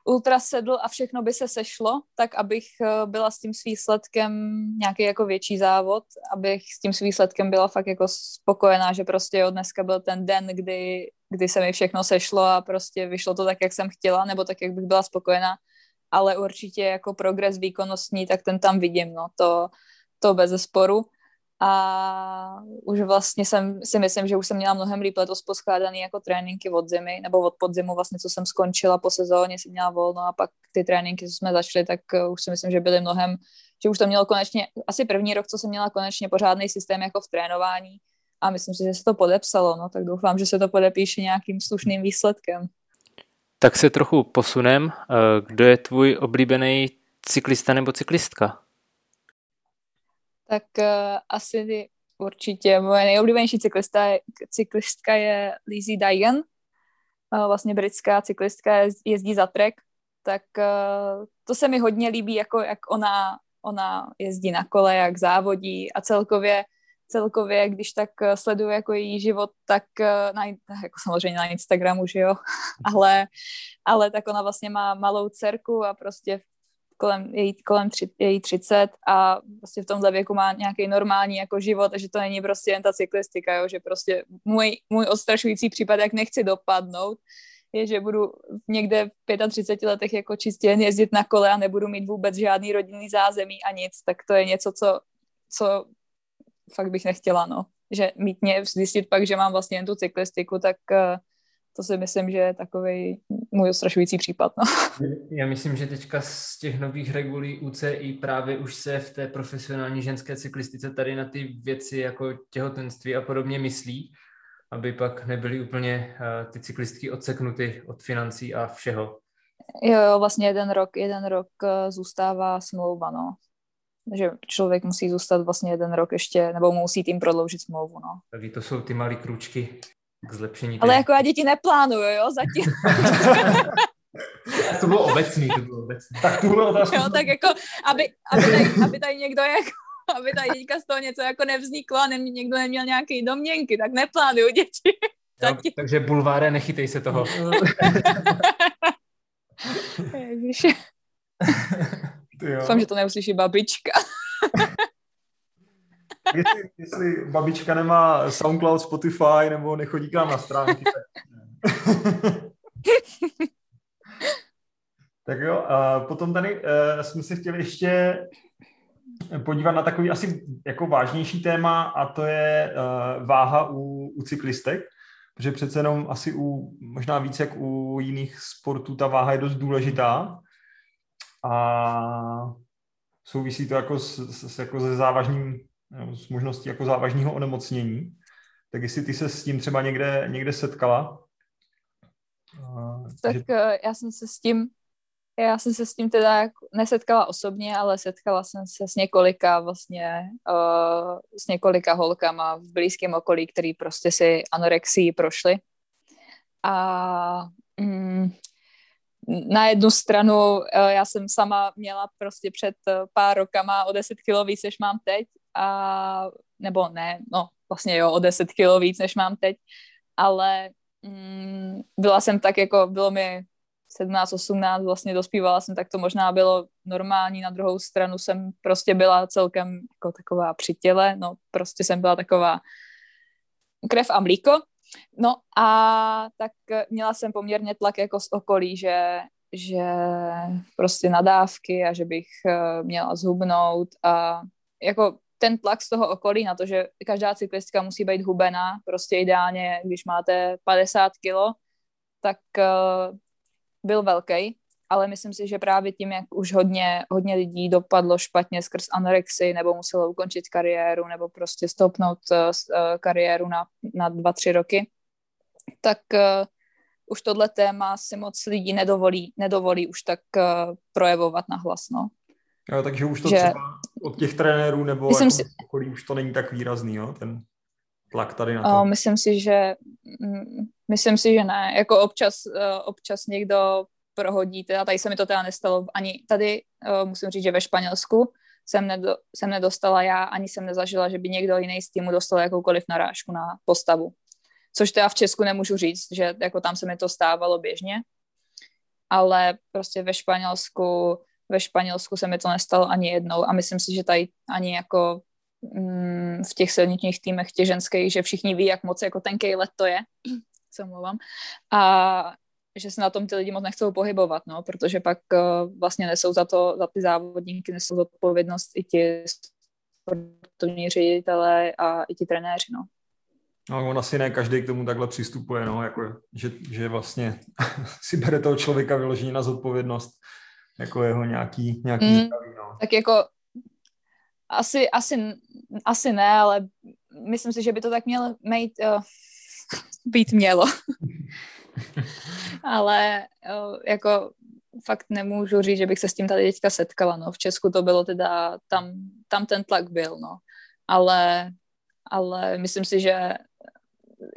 ultra sedl a všechno by se sešlo, tak abych eh, byla s tím výsledkem nějaký jako větší závod, abych s tím výsledkem byla fakt jako spokojená, že prostě jo, dneska byl ten den, kdy, kdy se mi všechno sešlo a prostě vyšlo to tak, jak jsem chtěla, nebo tak, jak bych byla spokojená, ale určitě jako progres výkonnostní, tak ten tam vidím, no, to, to bez sporu a už vlastně jsem si myslím, že už jsem měla mnohem líp letos poskládaný jako tréninky od zimy, nebo od podzimu vlastně, co jsem skončila po sezóně, jsem měla volno a pak ty tréninky, co jsme začali, tak uh, už si myslím, že byly mnohem, že už to mělo konečně, asi první rok, co jsem měla konečně pořádný systém jako v trénování a myslím si, že se to podepsalo, no tak doufám, že se to podepíše nějakým slušným výsledkem. Tak se trochu posunem. Eh, kdo je tvůj oblíbený cyklista nebo cyklistka? Tak uh, asi určitě moje nejoblíbenější cyklista je, cyklistka je Lizzie Daigan, uh, vlastně britská cyklistka, jezdí za trek, tak uh, to se mi hodně líbí, jako jak ona, ona jezdí na kole, jak závodí a celkově celkově, když tak sleduju jako její život, tak na, jako samozřejmě na Instagramu, že jo, ale, ale tak ona vlastně má malou dcerku a prostě kolem, její, kolem tři, její 30 a prostě v tomhle věku má nějaký normální jako život a že to není prostě jen ta cyklistika, jo, že prostě můj, můj odstrašující případ, jak nechci dopadnout, je, že budu někde v 35 letech jako čistě jen jezdit na kole a nebudu mít vůbec žádný rodinný zázemí a nic, tak to je něco, co, co fakt bych nechtěla, no. Že mít mě, zjistit pak, že mám vlastně jen tu cyklistiku, tak uh, to si myslím, že je takový můj ostrašující případ. No. Já myslím, že teďka z těch nových regulí UCI právě už se v té profesionální ženské cyklistice tady na ty věci jako těhotenství a podobně myslí, aby pak nebyly úplně uh, ty cyklistky odseknuty od financí a všeho. Jo, jo, vlastně jeden rok, jeden rok uh, zůstává smlouva, no. že člověk musí zůstat vlastně jeden rok ještě, nebo musí tím prodloužit smlouvu, no. Takže to jsou ty malé kručky k zlepšení. Ale jako já děti neplánuju, jo, zatím. to bylo obecný, to bylo obecný. Tak tuhle otázku. Jo, tak jako, aby, aby, tady, aby tady někdo jako aby tady teďka z toho něco jako nevzniklo a ne, někdo neměl nějaký domněnky, tak neplánuju děti. Jo, takže bulváre, nechytej se toho. Doufám, že to neuslyší babička jestli, jestli babička nemá SoundCloud, Spotify nebo nechodí k nám na stránky. Tak... tak jo, a potom tady uh, jsme se chtěli ještě podívat na takový asi jako vážnější téma a to je uh, váha u, u cyklistek, protože přece jenom asi u, možná víc jak u jiných sportů ta váha je dost důležitá a souvisí to jako s, s, jako se závažným s možností jako závažného onemocnění. Tak jestli ty se s tím třeba někde, někde setkala? Tak že... Eh, já jsem se s tím já jsem se s tím teda nesetkala osobně, ale setkala jsem se s několika vlastně, uh, s několika holkama v blízkém okolí, který prostě si anorexii prošli. A mm, na jednu stranu uh, já jsem sama měla prostě před pár rokama o 10 kilo víc, než mám teď a, nebo ne, no vlastně jo, o 10 kilo víc, než mám teď, ale mm, byla jsem tak jako, bylo mi 17, 18, vlastně dospívala jsem, tak to možná bylo normální, na druhou stranu jsem prostě byla celkem jako taková při těle, no prostě jsem byla taková krev a mlíko, no a tak měla jsem poměrně tlak jako z okolí, že že prostě nadávky a že bych eh, měla zhubnout a jako ten tlak z toho okolí na to, že každá cyklistka musí být hubená, prostě ideálně, když máte 50 kilo, tak uh, byl velký, ale myslím si, že právě tím, jak už hodně, hodně lidí dopadlo špatně skrz anorexii, nebo muselo ukončit kariéru, nebo prostě stopnout uh, kariéru na, na dva, tři roky, tak uh, už tohle téma si moc lidí nedovolí, nedovolí už tak uh, projevovat na hlasno. Jo, takže už to že... třeba od těch trenérů nebo myslím jako si... okolí už to není tak výrazný, jo, ten tlak tady na to. Uh, myslím si, že mm, myslím si, že ne. Jako občas, uh, občas někdo prohodí, teda tady se mi to teda nestalo ani tady, uh, musím říct, že ve Španělsku jsem, nedo, jsem nedostala já, ani jsem nezažila, že by někdo jiný z týmu dostal jakoukoliv narážku na postavu. Což teda v Česku nemůžu říct, že jako tam se mi to stávalo běžně, ale prostě ve Španělsku ve Španělsku se mi to nestalo ani jednou a myslím si, že tady ani jako mm, v těch silničních týmech těch ženských, že všichni ví, jak moc jako tenkej let to je, se mluvám, a že se na tom ty lidi moc nechcou pohybovat, no, protože pak uh, vlastně nesou za to, za ty závodníky nesou odpovědnost i ti sportovní ředitelé a i ti trenéři, no. No, on asi ne každý k tomu takhle přistupuje, no, jako, že, že vlastně si bere toho člověka vyloženě na zodpovědnost jako jeho nějaký, nějaký mm, zdraví, no. Tak jako asi, asi, asi ne, ale myslím si, že by to tak mělo mít, uh, být mělo. ale uh, jako fakt nemůžu říct, že bych se s tím tady teďka setkala, no. V Česku to bylo teda, tam, tam ten tlak byl, no. Ale, ale myslím si, že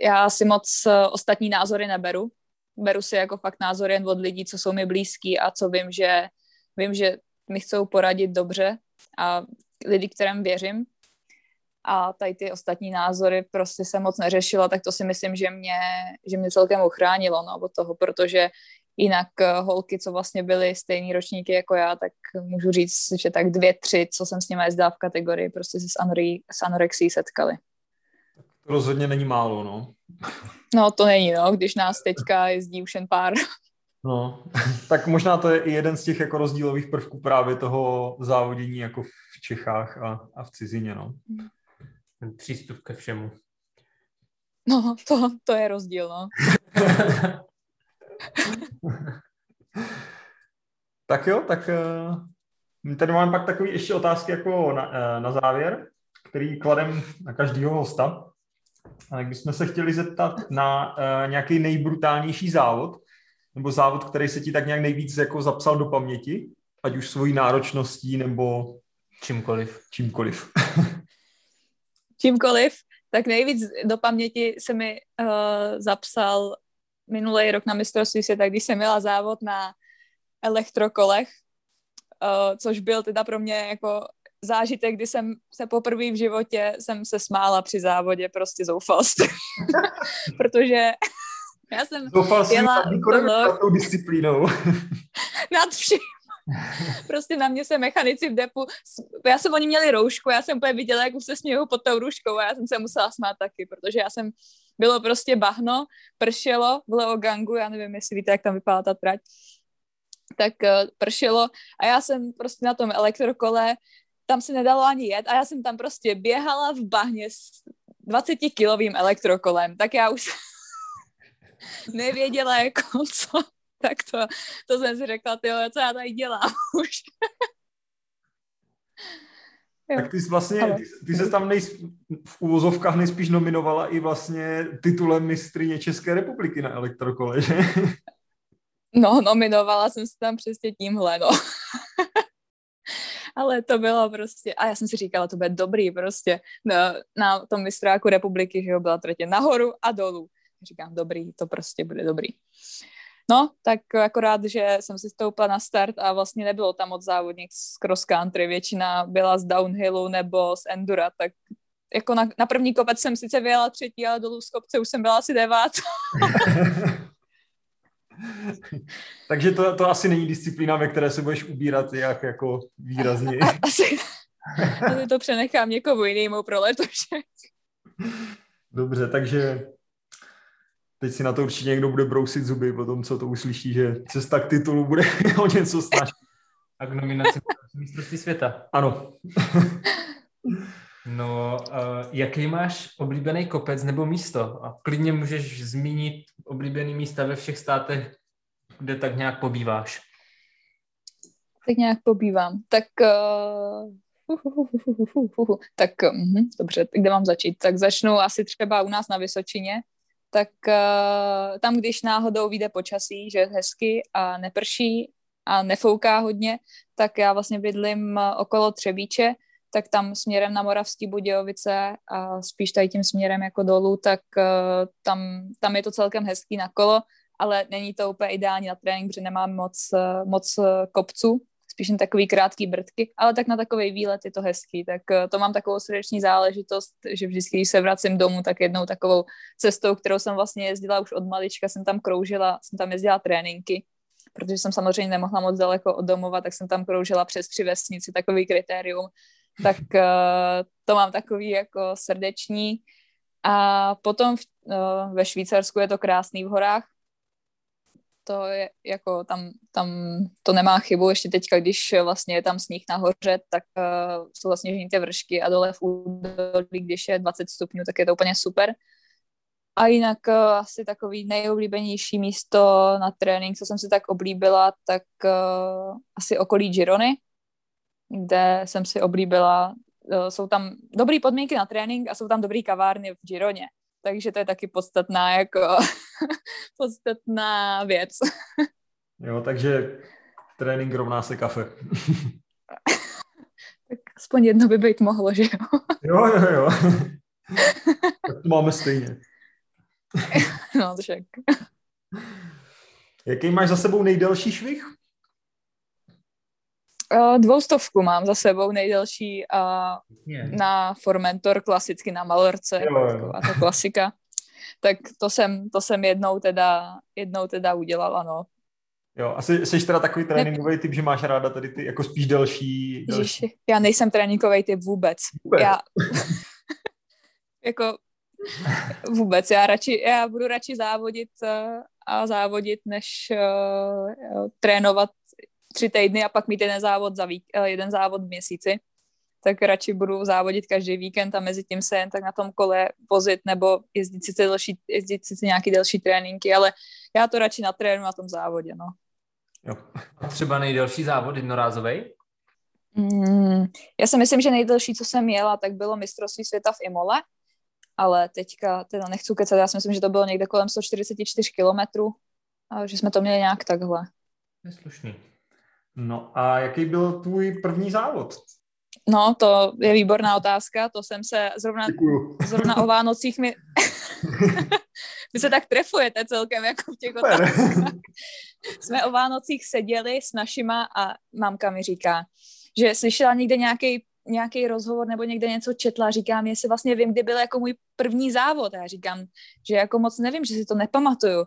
já si moc uh, ostatní názory neberu, beru si jako fakt názor jen od lidí, co jsou mi blízký a co vím, že vím, že mi chcou poradit dobře a lidi, kterým věřím. A tady ty ostatní názory prostě se moc neřešila, tak to si myslím, že mě, že mě celkem uchránilo no, od toho, protože jinak eh, holky, co vlastně byly stejný ročníky jako já, tak můžu říct, že tak dvě, tři, co jsem s nimi jezdila v kategorii, prostě se s, anorí, s anorexí setkali. To rozhodně není málo, no. No, to není, no, když nás teďka jezdí už jen pár. No, tak možná to je i jeden z těch jako rozdílových prvků právě toho závodění jako v Čechách a, a v cizině, no. Ten přístup ke všemu. No, to, to je rozdíl, no. tak jo, tak uh, tady máme pak takové ještě otázky jako na, uh, na závěr, který kladem na každého hosta. A jak bychom se chtěli zeptat na uh, nějaký nejbrutálnější závod, nebo závod, který se ti tak nějak nejvíc jako zapsal do paměti, ať už svojí náročností nebo čímkoliv. Čímkoliv. čímkoliv, tak nejvíc do paměti se mi uh, zapsal minulý rok na mistrovství světa, když jsem měla závod na elektrokolech, uh, což byl teda pro mě jako zážitek, kdy jsem se poprvé v životě jsem se smála při závodě, prostě zoufalství. Protože já jsem Doufal jela tohle... tou disciplínou. Nad vším. Prostě na mě se mechanici v depu, já jsem oni měli roušku, já jsem úplně viděla, jak už se smějou pod tou rouškou a já jsem se musela smát taky, protože já jsem, bylo prostě bahno, pršelo v gangu, já nevím, jestli víte, jak tam vypadá ta trať, tak uh, pršelo a já jsem prostě na tom elektrokole, tam se nedalo ani jet a já jsem tam prostě běhala v bahně s 20-kilovým elektrokolem, tak já už nevěděla, jako co, tak to, to jsem si řekla, ty co já tady dělám už. Tak ty jsi vlastně, ty, ty se tam nejs, v úvozovkách nejspíš nominovala i vlastně titulem mistrině České republiky na elektrokole, že? No, nominovala jsem se tam přesně tímhle, no. Ale to bylo prostě, a já jsem si říkala, to bude dobrý prostě. Na, na tom mistráku republiky, že jo, byla tratě nahoru a dolů. Říkám, dobrý, to prostě bude dobrý. No, tak akorát, že jsem si stoupla na start a vlastně nebylo tam od závodník z cross country, většina byla z downhillu nebo z endura, tak jako na, na první kopec jsem sice vyjela třetí, ale dolů z kopce už jsem byla asi devát. Takže to, to asi není disciplína, ve které se budeš ubírat jak jako výrazně. asi, asi to přenechám někomu jinému pro letošek. Dobře, takže teď si na to určitě někdo bude brousit zuby po tom, co to uslyší, že cesta k titulu bude o něco snažit. A k nominaci mistrovství světa. Ano. no, uh, jaký máš oblíbený kopec nebo místo? A klidně můžeš zmínit oblíbený místa ve všech státech, kde tak nějak pobýváš. Tak nějak pobývám. Tak uh, tak uh, dobře, kde mám začít? Tak začnu asi třeba u nás na Vysočině, tak uh, tam, když náhodou vyjde počasí, že je hezky a neprší a nefouká hodně, tak já vlastně bydlím okolo Třebíče, tak tam směrem na Moravský Budějovice a spíš tady tím směrem jako dolů, tak uh, tam, tam je to celkem hezký na kolo, ale není to úplně ideální na trénink, protože nemám moc, uh, moc uh, kopců, spíš jen takový krátký brdky, ale tak na takový výlet je to hezký, tak to mám takovou srdeční záležitost, že vždycky, když se vracím domů, tak jednou takovou cestou, kterou jsem vlastně jezdila už od malička, jsem tam kroužila, jsem tam jezdila tréninky, protože jsem samozřejmě nemohla moc daleko od domova, tak jsem tam kroužila přes tři vesnici, takový kritérium, tak uh, to mám takový jako srdeční. A potom v, uh, ve Švýcarsku je to krásný v horách. To je jako tam, tam to nemá chybu. Ještě teďka, když vlastně je tam sníh nahoře, tak uh, jsou vlastně žnité vršky a dole v údolí, když je 20 stupňů, tak je to úplně super. A jinak uh, asi takový nejoblíbenější místo na trénink, co jsem si tak oblíbila, tak uh, asi okolí Girony, kde jsem si oblíbila, uh, jsou tam dobré podmínky na trénink a jsou tam dobré kavárny v Gironě. Takže to je taky podstatná jako podstatná věc. jo, takže trénink rovná se kafe. tak aspoň jedno by být mohlo, že jo? jo, jo, jo. tak to máme stejně. no, však. Jaký máš za sebou nejdelší švih? Uh, dvoustovku mám za sebou nejdelší uh, yeah. na Formentor, klasicky na Malorce, taková ta klasika. Tak to jsem, to jsem jednou teda, jednou teda udělala, no. Jo, asi jsi teda takový tréninkový typ, že máš ráda tady ty jako spíš delší... delší. Ježiši, já nejsem tréninkový typ vůbec. vůbec. Já, jako vůbec, já, radši, já budu radši závodit uh, a závodit, než uh, trénovat tři týdny a pak mít jeden závod, za vík, eh, jeden závod v měsíci, tak radši budu závodit každý víkend a mezi tím se jen tak na tom kole vozit nebo jezdit si, delší, jezdit si nějaký delší tréninky, ale já to radši natrénu na tom závodě, no. Jo. A třeba nejdelší závod jednorázový? Mm, já si myslím, že nejdelší, co jsem jela, tak bylo mistrovství světa v Imole, ale teďka teda nechci kecat, já si myslím, že to bylo někde kolem 144 kilometrů, že jsme to měli nějak takhle. Je slušný. No a jaký byl tvůj první závod? No, to je výborná otázka, to jsem se zrovna, zrovna o Vánocích mi... Vy se tak trefujete celkem jako v těch otázkách. Jsme o Vánocích seděli s našima a mamka mi říká, že slyšela někde nějaký nějaký rozhovor nebo někde něco četla, říkám, jestli vlastně vím, kdy byl jako můj první závod. A já říkám, že jako moc nevím, že si to nepamatuju.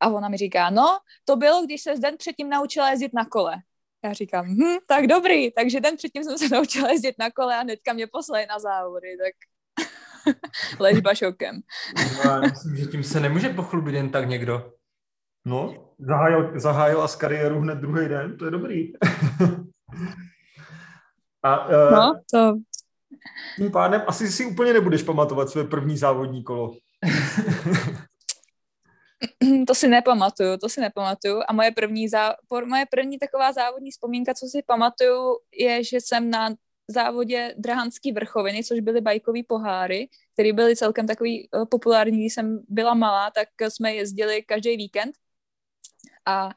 A ona mi říká, no, to bylo, když se den předtím naučila jezdit na kole. Já říkám, hm, tak dobrý, takže den předtím jsem se naučila jezdit na kole a hnedka mě poslali na závody, tak ležba šokem. no, já myslím, že tím se nemůže pochlubit jen tak někdo. No, zahájil, zahájil as kariéru hned druhý den, to je dobrý. a, uh, no, to... Tím pádem asi si úplně nebudeš pamatovat své první závodní kolo. to si nepamatuju, to si nepamatuju. A moje první, zá, moje první taková závodní vzpomínka, co si pamatuju, je, že jsem na závodě Drahanský vrchoviny, což byly bajkový poháry, které byly celkem takový uh, populární, když jsem byla malá, tak jsme jezdili každý víkend. A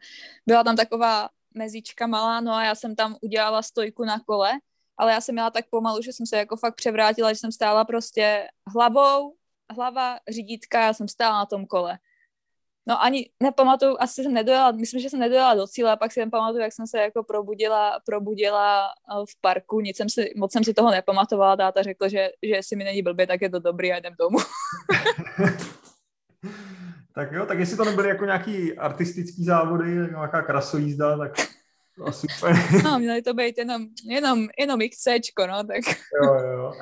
byla tam taková mezička malá, no a já jsem tam udělala stojku na kole, ale já jsem měla tak pomalu, že jsem se jako fakt převrátila, že jsem stála prostě hlavou, hlava, řídítka, já jsem stála na tom kole. No ani nepamatuju, asi jsem nedojela, myslím, že jsem nedojela do cíle, a pak si jen pamatuju, jak jsem se jako probudila, probudila eh, v parku, nic jsem si, moc jsem si toho nepamatovala, táta řekl, že, že jestli mi není blbě, tak je to dobrý a jdem domů. tak jo, tak jestli to nebyly jako nějaký artistický závody, nějaká krasojízda, tak asi super. no, měly to být jenom, jenom, jenom XCčko, no, tak. jo, jo.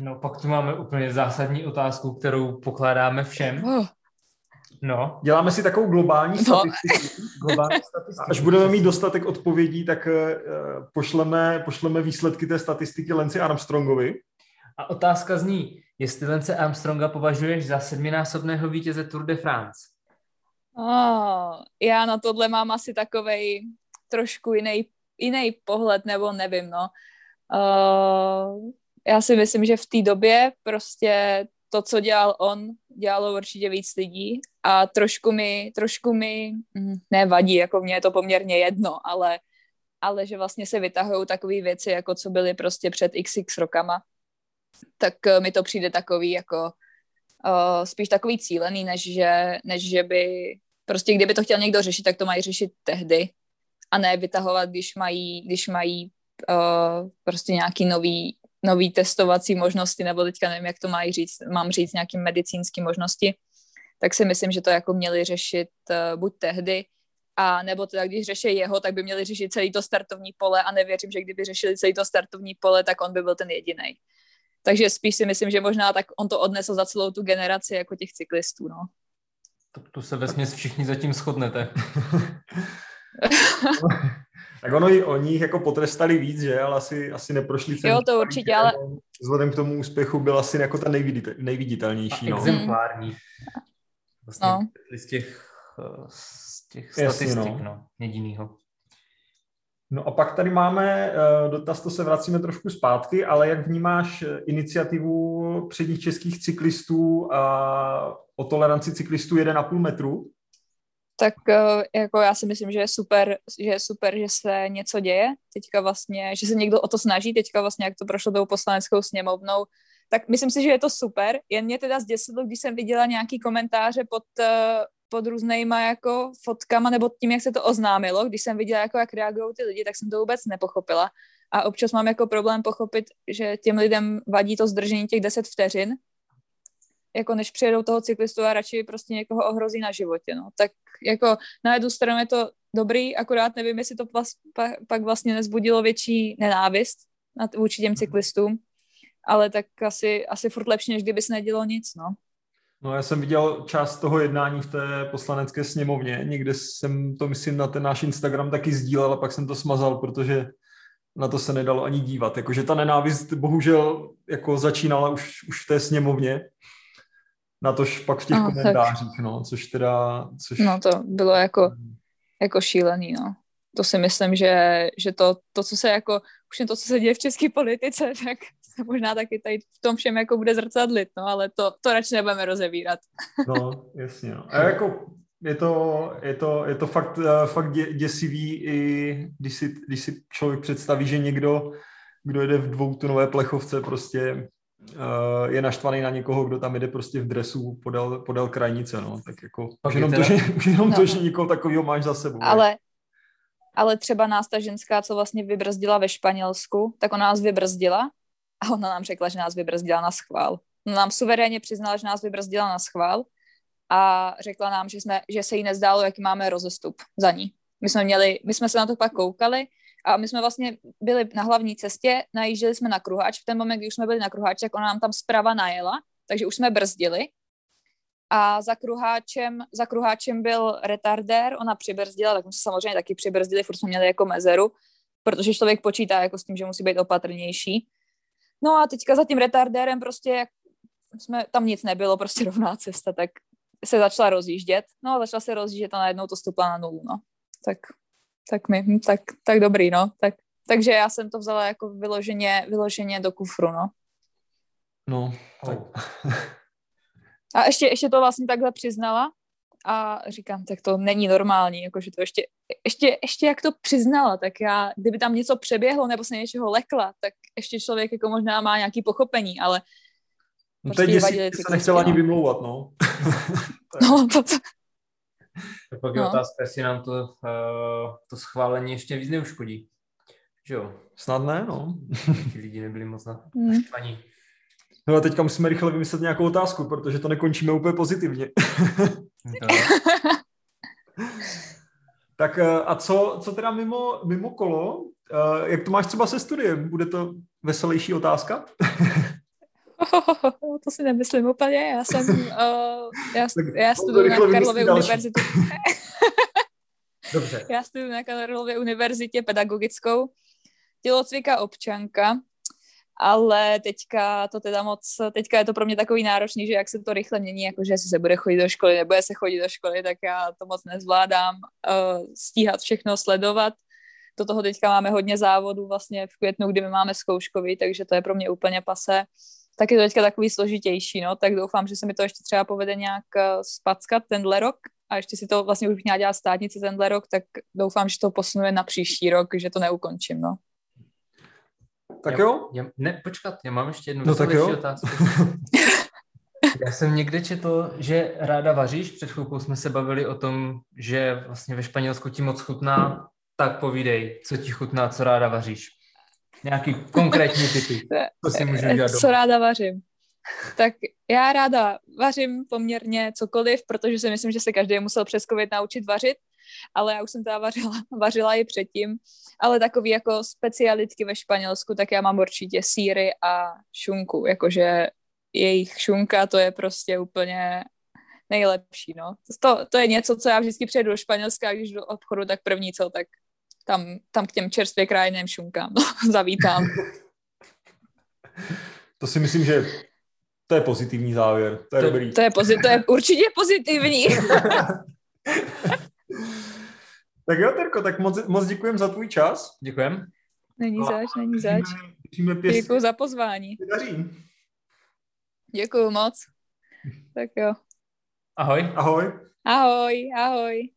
No, pak tu máme úplně zásadní otázku, kterou pokládáme všem. Oh. No. Děláme si takovou globální no. statistiku. globální statistiku. Až budeme mít dostatek odpovědí, tak uh, pošleme, pošleme výsledky té statistiky Lenci Armstrongovi. A otázka zní, jestli Lence Armstronga považuješ za sedminásobného vítěze Tour de France? Oh, já na tohle mám asi takovej trošku jiný, jiný pohled, nebo nevím, no. Uh, já si myslím, že v té době prostě to, co dělal on, dělalo určitě víc lidí a trošku mi, trošku mi hm, nevadí, jako mně je to poměrně jedno, ale, ale že vlastně se vytahují takové věci, jako co byly prostě před xx rokama, tak uh, mi to přijde takový jako uh, spíš takový cílený, než že, než že by prostě kdyby to chtěl někdo řešit, tak to mají řešit tehdy a ne vytahovat, když mají, když mají uh, prostě nějaký nový, nový testovací možnosti, nebo teďka nevím, jak to mají říct, mám říct nějaký medicínský možnosti, tak si myslím, že to jako měli řešit uh, buď tehdy, a nebo teda, když řeší jeho, tak by měli řešit celý to startovní pole a nevěřím, že kdyby řešili celý to startovní pole, tak on by byl ten jediný. Takže spíš si myslím, že možná tak on to odnesl za celou tu generaci jako těch cyklistů, no. To, tu se vesměs všichni zatím shodnete. tak ono i o nich jako potrestali víc, že? Ale asi, asi neprošli celý. Jo, to určitě, ale... Vzhledem k tomu úspěchu byl asi jako ten nejviditelnější. A no. exemplární. Vlastně no. z těch, z těch Jasně, statistik, no. no jedinýho. No a pak tady máme uh, dotaz, to se vracíme trošku zpátky, ale jak vnímáš iniciativu předních českých cyklistů a o toleranci cyklistů 1,5 metru? Tak uh, jako já si myslím, že je super, že je super, že se něco děje. Teďka vlastně, že se někdo o to snaží, teďka vlastně, jak to prošlo tou poslaneckou sněmovnou, tak myslím si, že je to super. Jen mě teda zděsilo, když jsem viděla nějaký komentáře pod, uh, pod různýma jako fotkama nebo tím, jak se to oznámilo, když jsem viděla, jako jak reagují ty lidi, tak jsem to vůbec nepochopila. A občas mám jako problém pochopit, že těm lidem vadí to zdržení těch 10 vteřin, jako než přijedou toho cyklistu a radši prostě někoho ohrozí na životě, no. Tak jako na jednu stranu je to dobrý, akorát nevím, jestli to vlast, pak vlastně nezbudilo větší nenávist nad, vůči těm cyklistům, ale tak asi, asi furt lepší, než kdyby se nedělo nic, no. No já jsem viděl část toho jednání v té poslanecké sněmovně, někde jsem to, myslím, na ten náš Instagram taky sdílel a pak jsem to smazal, protože na to se nedalo ani dívat. Jakože ta nenávist bohužel jako začínala už, už v té sněmovně, na tož pak v těch no, komentářích, tak. no, což teda... Což... No to bylo jako, jako šílený, no. To si myslím, že, že to, to, co se jako, už to, co se děje v české politice, tak se možná taky tady v tom všem jako bude zrcadlit, no, ale to, to radši nebudeme rozevírat. No, jasně, no. A jako je to, je to, je to fakt, eh, fakt dě, děsivý, i když si, když si člověk představí, že někdo, kdo jede v dvoutunové plechovce, prostě je naštvaný na někoho, kdo tam jde prostě v dresu podél, podél krajnice, no, tak jako už jenom, teda... to, že, už jenom no. to, že někoho takového máš za sebou. Ale, ale třeba nás ta ženská, co vlastně vybrzdila ve Španělsku, tak ona nás vybrzdila a ona nám řekla, že nás vybrzdila na schvál. Ona nám suverénně přiznala, že nás vybrzdila na schvál a řekla nám, že, jsme, že se jí nezdálo, jaký máme rozestup za ní. My jsme, měli, my jsme se na to pak koukali a my jsme vlastně byli na hlavní cestě, najížděli jsme na kruháč. V ten moment, kdy už jsme byli na kruháči, tak ona nám tam zprava najela, takže už jsme brzdili. A za kruháčem, za kruháčem byl retardér, ona přibrzdila, tak jsme samozřejmě taky přibrzdili, furt jsme měli jako mezeru, protože člověk počítá jako s tím, že musí být opatrnější. No a teďka za tím retardérem prostě, jak jsme, tam nic nebylo, prostě rovná cesta, tak se začala rozjíždět. No a začala se rozjíždět a najednou to stupla na nulu, no. Tak tak mi, hm, tak, tak dobrý, no. Tak, takže já jsem to vzala jako vyloženě, vyloženě do kufru, no. No, tak. A ještě, ještě to vlastně takhle přiznala a říkám, tak to není normální, jakože to ještě, ještě, ještě jak to přiznala, tak já, kdyby tam něco přeběhlo nebo se něčeho lekla, tak ještě člověk jako možná má nějaký pochopení, ale No prostě teď si se nechtěla ani vymlouvat, no. no, to, to, tak pak je no. otázka, jestli nám to, uh, to schválení ještě víc neuškodí. Že jo? Snad ne, no. Ti lidi nebyli moc hmm. naštvaní. No a teďka musíme rychle vymyslet nějakou otázku, protože to nekončíme úplně pozitivně. No. tak eh, a co, co teda mimo, mimo kolo? Eh, jak to máš třeba se studiem? Bude to veselější otázka? to si nemyslím úplně. Já jsem, uh, já, já studuji na Karlově univerzitě. Dobře. Já studuji na Karlově univerzitě pedagogickou, tělocvika občanka ale teďka to teda moc, teďka je to pro mě takový náročný, že jak se to rychle mění, jakože jestli se bude chodit do školy, nebude se chodit do školy, tak já to moc nezvládám uh, stíhat všechno, sledovat. Do toho teďka máme hodně závodů vlastně v květnu, kdy my máme zkouškový, takže to je pro mě úplně pase. Tak je to teďka takový složitější, no, tak doufám, že se mi to ještě třeba povede nějak uh, spackat tenhle rok a ještě si to vlastně už bych měla dělat státnici tenhle rok, tak doufám, že to posunuje na příští rok, že to neukončím, no. Tak já, jo? Já, ne, počkat, já mám ještě jednu no tak jo. otázku. já jsem někde četl, že ráda vaříš, před chvilkou jsme se bavili o tom, že vlastně ve Španělsku ti moc chutná, tak povídej, co ti chutná, co ráda vaříš. Nějaký konkrétní typy, co si můžu dělat Co ráda vařím? Tak já ráda vařím poměrně cokoliv, protože si myslím, že se každý musel přes COVID naučit vařit, ale já už jsem teda vařila, vařila i předtím, ale takový jako specialitky ve Španělsku, tak já mám určitě síry a šunku, jakože jejich šunka, to je prostě úplně nejlepší, no. To, to je něco, co já vždycky přejdu do Španělska, když do obchodu, tak první co, tak tam, tam k těm čerstvě krajiným šunkám no, zavítám. To si myslím, že to je pozitivní závěr. To je to, dobrý. To je, pozit, to je určitě pozitivní. tak jo, Terko, tak moc, moc děkujem za tvůj čas. Děkujem. Není zač, není zač. Děkuji za pozvání. Daří. Děkuji moc. Tak jo. Ahoj. Ahoj. Ahoj, ahoj.